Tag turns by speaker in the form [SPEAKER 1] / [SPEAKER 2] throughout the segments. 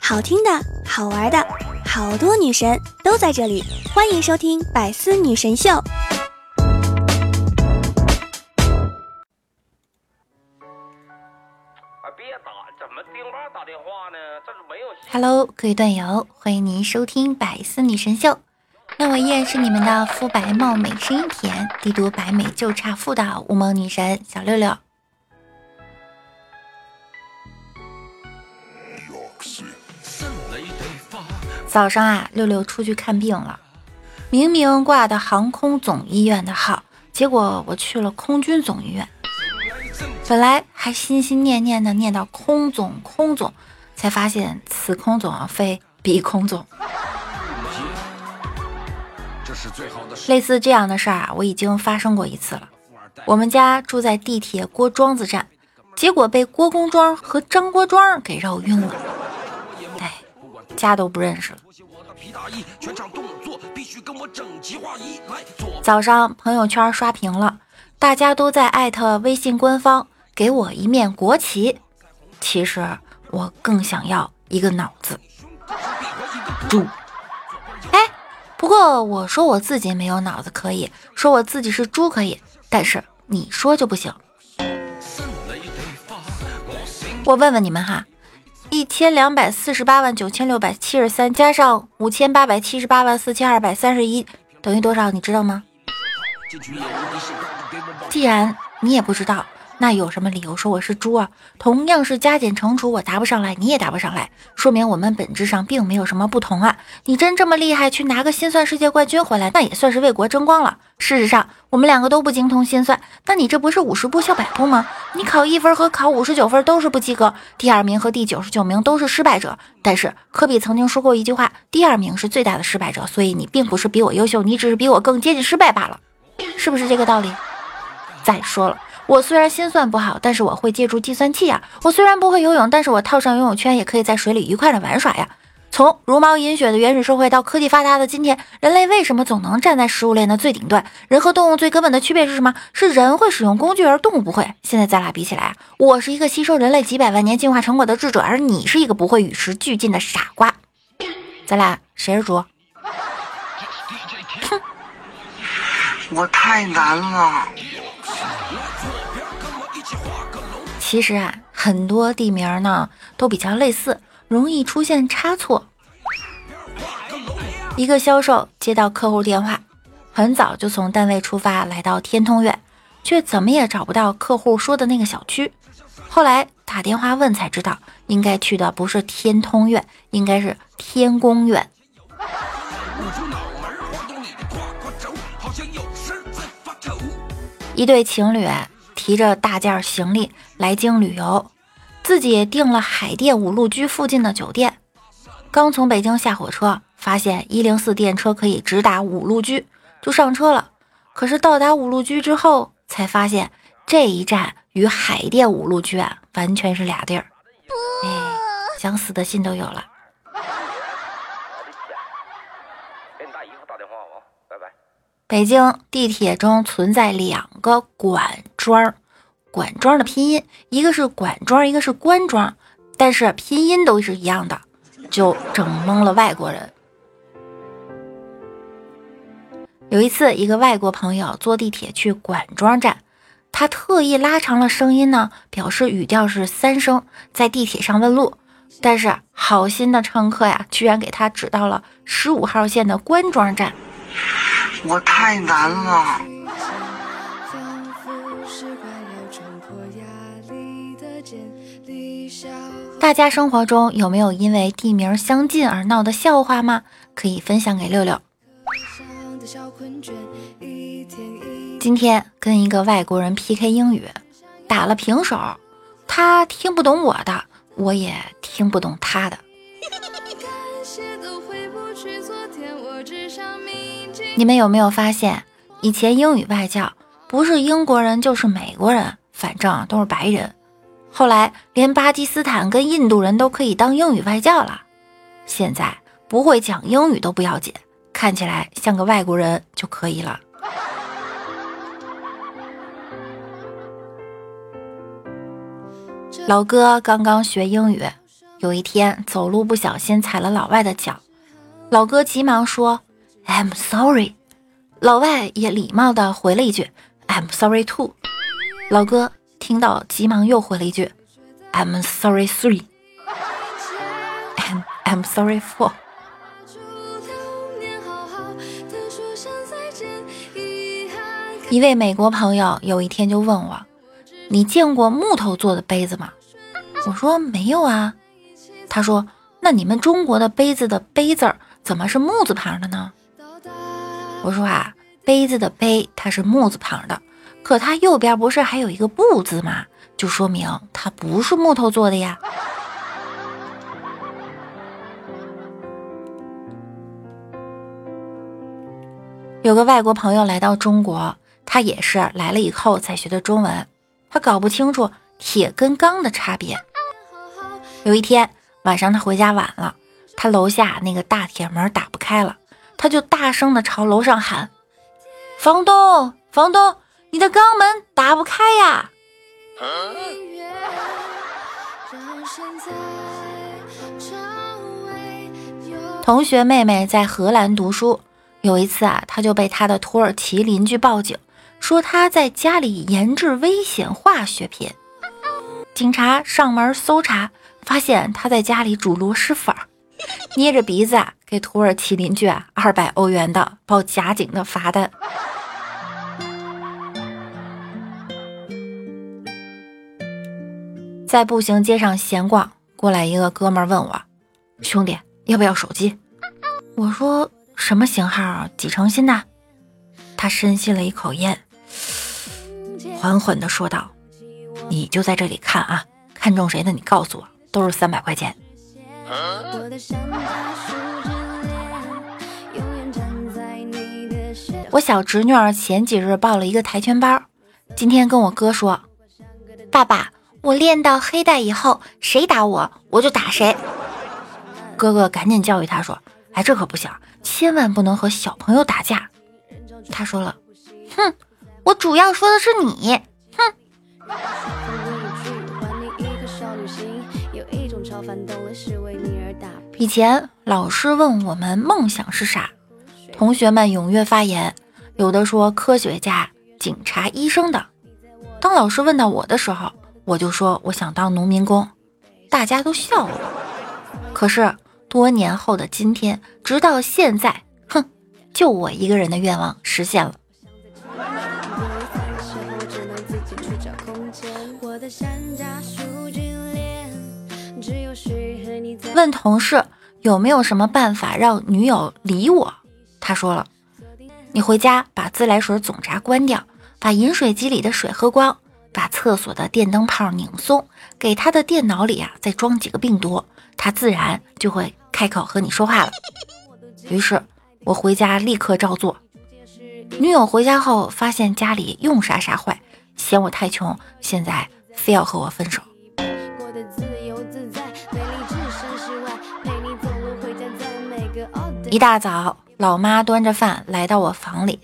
[SPEAKER 1] 好听的，好玩的，好多女神都在这里，欢迎收听《百思女神秀》。
[SPEAKER 2] 别打，怎么丁爸打电话呢？这是没有。
[SPEAKER 3] Hello，各位段友，欢迎您收听《百思女神秀》。那我依然是你们的肤白貌美、声音甜、帝都白美就差富的无萌女神小六六。早上啊，六六出去看病了，明明挂的航空总医院的号，结果我去了空军总医院。本来还心心念念的念到空总空总，才发现此空总非彼空总。类似这样的事儿啊，我已经发生过一次了。我们家住在地铁郭庄子站，结果被郭公庄和张郭庄给绕晕了。哎，家都不认识了。早上朋友圈刷屏了，大家都在艾特微信官方给我一面国旗。其实我更想要一个脑子。猪。哎，不过我说我自己没有脑子可以说我自己是猪可以，但是你说就不行。我问问你们哈。一千两百四十八万九千六百七十三加上五千八百七十八万四千二百三十一等于多少？你知道吗？既然你也不知道。那有什么理由说我是猪啊？同样是加减乘除，我答不上来，你也答不上来，说明我们本质上并没有什么不同啊！你真这么厉害，去拿个心算世界冠军回来，那也算是为国争光了。事实上，我们两个都不精通心算，那你这不是五十步笑百步吗？你考一分和考五十九分都是不及格，第二名和第九十九名都是失败者。但是科比曾经说过一句话：第二名是最大的失败者，所以你并不是比我优秀，你只是比我更接近失败罢了，是不是这个道理？再说了。我虽然心算不好，但是我会借助计算器呀。我虽然不会游泳，但是我套上游泳圈也可以在水里愉快的玩耍呀。从茹毛饮血的原始社会到科技发达的今天，人类为什么总能站在食物链的最顶端？人和动物最根本的区别是什么？是人会使用工具，而动物不会。现在咱俩比起来啊，我是一个吸收人类几百万年进化成果的智者，而你是一个不会与时俱进的傻瓜。咱俩谁是猪？
[SPEAKER 4] 哼，我太难了。
[SPEAKER 3] 其实啊，很多地名呢都比较类似，容易出现差错。一个销售接到客户电话，很早就从单位出发来到天通苑，却怎么也找不到客户说的那个小区。后来打电话问才知道，应该去的不是天通苑，应该是天宫苑。一对情侣。提着大件行李来京旅游，自己订了海淀五路居附近的酒店。刚从北京下火车，发现一零四电车可以直达五路居，就上车了。可是到达五路居之后，才发现这一站与海淀五路居啊，完全是俩地儿。哎，想死的心都有了。北京地铁中存在两个管庄，管庄的拼音一个是管庄，一个是官庄，但是拼音都是一样的，就整懵了外国人。有一次，一个外国朋友坐地铁去管庄站，他特意拉长了声音呢，表示语调是三声，在地铁上问路，但是好心的乘客呀，居然给他指到了十五号线的官庄站。
[SPEAKER 4] 我太难了。
[SPEAKER 3] 大家生活中有没有因为地名相近而闹的笑话吗？可以分享给六六。今天跟一个外国人 PK 英语，打了平手，他听不懂我的，我也听不懂他的。你们有没有发现，以前英语外教不是英国人就是美国人，反正都是白人。后来连巴基斯坦跟印度人都可以当英语外教了。现在不会讲英语都不要紧，看起来像个外国人就可以了。老哥刚刚学英语，有一天走路不小心踩了老外的脚，老哥急忙说 "I'm sorry"，老外也礼貌的回了一句 "I'm sorry too"。老哥听到急忙又回了一句 "I'm sorry three，I'm I'm sorry for。一位美国朋友有一天就问我：“你见过木头做的杯子吗？”我说：“没有啊。”他说：“那你们中国的杯子的杯字怎么是木字旁的呢？”我说：“啊，杯子的杯它是木字旁的，可它右边不是还有一个不字吗？就说明它不是木头做的呀。”有个外国朋友来到中国。他也是来了以后才学的中文，他搞不清楚铁跟钢的差别。有一天晚上，他回家晚了，他楼下那个大铁门打不开了，他就大声的朝楼上喊：“房东，房东，你的钢门打不开呀！”同学妹妹在荷兰读书，有一次啊，她就被她的土耳其邻居报警。说她在家里研制危险化学品，警察上门搜查，发现她在家里煮螺蛳粉，捏着鼻子啊给土耳其邻居啊二百欧元的报假警的罚单。在步行街上闲逛，过来一个哥们问我：“兄弟，要不要手机？”我说：“什么型号？几成新的？”他深吸了一口烟。缓缓地说道：“你就在这里看啊，看中谁的你告诉我，都是三百块钱。”我小侄女儿前几日报了一个跆拳班，今天跟我哥说：“爸爸，我练到黑带以后，谁打我我就打谁。”哥哥赶紧教育他说：“哎，这可不行，千万不能和小朋友打架。”他说了：“哼。”我主要说的是你，哼！以前老师问我们梦想是啥，同学们踊跃发言，有的说科学家、警察、医生的。当老师问到我的时候，我就说我想当农民工，大家都笑了。可是多年后的今天，直到现在，哼，就我一个人的愿望实现了。我的山楂树精灵问同事有没有什么办法让女友理我？他说了，你回家把自来水总闸关掉，把饮水机里的水喝光，把厕所的电灯泡拧松，给他的电脑里啊再装几个病毒，他自然就会开口和你说话了。于是我回家立刻照做。女友回家后发现家里用啥啥坏，嫌我太穷，现在。非要和我分手。一大早，老妈端着饭来到我房里。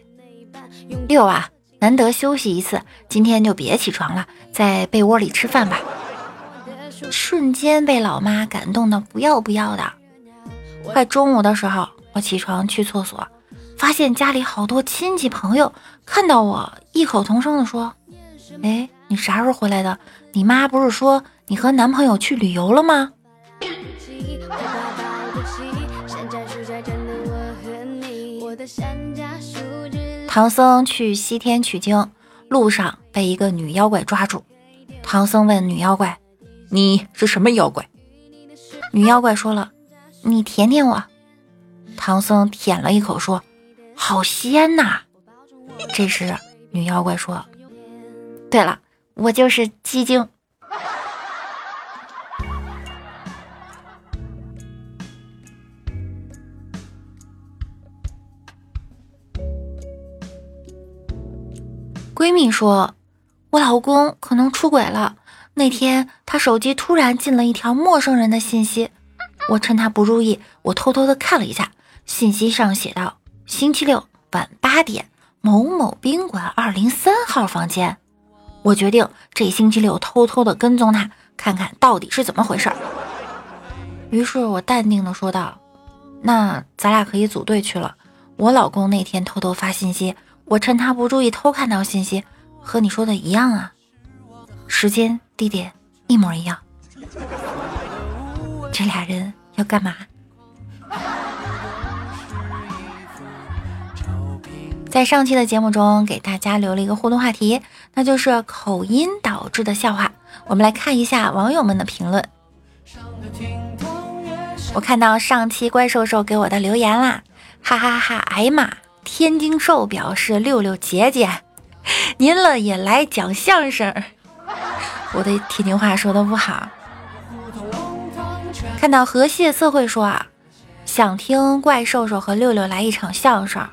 [SPEAKER 3] 六啊，难得休息一次，今天就别起床了，在被窝里吃饭吧。瞬间被老妈感动的不要不要的。快中午的时候，我起床去厕所，发现家里好多亲戚朋友看到我，异口同声的说：“哎。”你啥时候回来的？你妈不是说你和男朋友去旅游了吗？唐僧去西天取经，路上被一个女妖怪抓住。唐僧问女妖怪：“你是什么妖怪？”女妖怪说了：“你舔舔我。”唐僧舔了一口，说：“好鲜呐！”这时女妖怪说：“对了。”我就是鸡精。闺蜜说：“我老公可能出轨了。那天他手机突然进了一条陌生人的信息，我趁他不注意，我偷偷的看了一下，信息上写道：星期六晚八点，某某宾馆二零三号房间。”我决定这星期六偷偷的跟踪他，看看到底是怎么回事。于是我淡定的说道：“那咱俩可以组队去了。我老公那天偷偷发信息，我趁他不注意偷看到信息，和你说的一样啊，时间地点一模一样。这俩人要干嘛？”在上期的节目中，给大家留了一个互动话题，那就是口音导致的笑话。我们来看一下网友们的评论。我看到上期怪兽兽给我的留言啦，哈哈哈！哎呀妈，天津兽表示六六姐姐，您了也来讲相声。我的天津话说的不好。看到河蟹社会说啊，想听怪兽兽和六六来一场相声。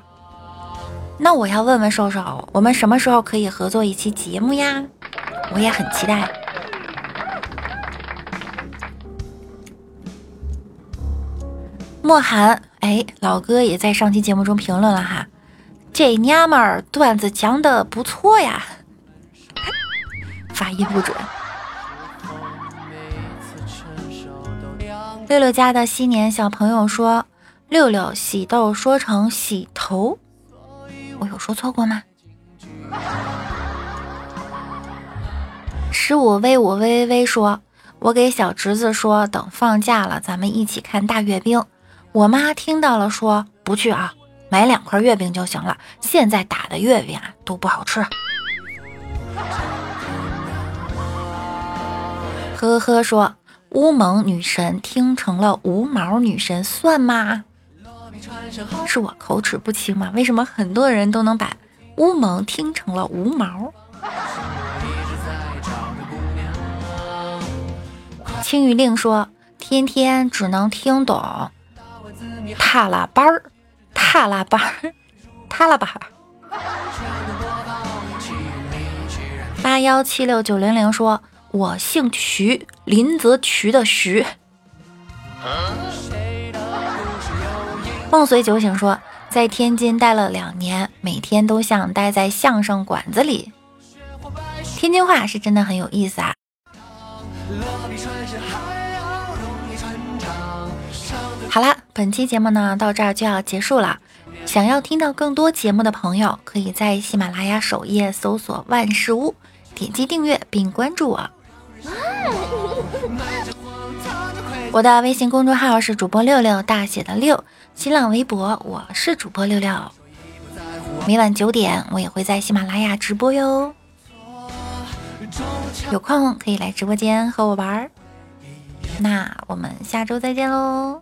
[SPEAKER 3] 那我要问问兽兽，我们什么时候可以合作一期节目呀？我也很期待。莫寒，哎，老哥也在上期节目中评论了哈，这娘们儿段子讲的不错呀，发音不准。六六家的新年小朋友说，六六喜豆说成洗头，我有说错过吗？十五 v 五 v v v 说，我给小侄子说，等放假了咱们一起看大阅兵。我妈听到了，说不去啊，买两块月饼就行了。现在打的月饼啊都不好吃。呵呵，说乌蒙女神听成了无毛女神算吗？是我口齿不清吗？为什么很多人都能把乌蒙听成了无毛？青雨令说，天天只能听懂。踏拉班儿，踏拉班儿，踏拉班儿。八幺七六九零零说：“我姓徐，林则徐的徐。”梦随酒醒说：“在天津待了两年，每天都像待在相声馆子里。”天津话是真的很有意思啊。好啦，本期节目呢到这儿就要结束了。想要听到更多节目的朋友，可以在喜马拉雅首页搜索“万事屋”，点击订阅并关注我。我的微信公众号是主播六六大写的六，新浪微博我是主播六六。每晚九点我也会在喜马拉雅直播哟，有空可以来直播间和我玩儿。那我们下周再见喽！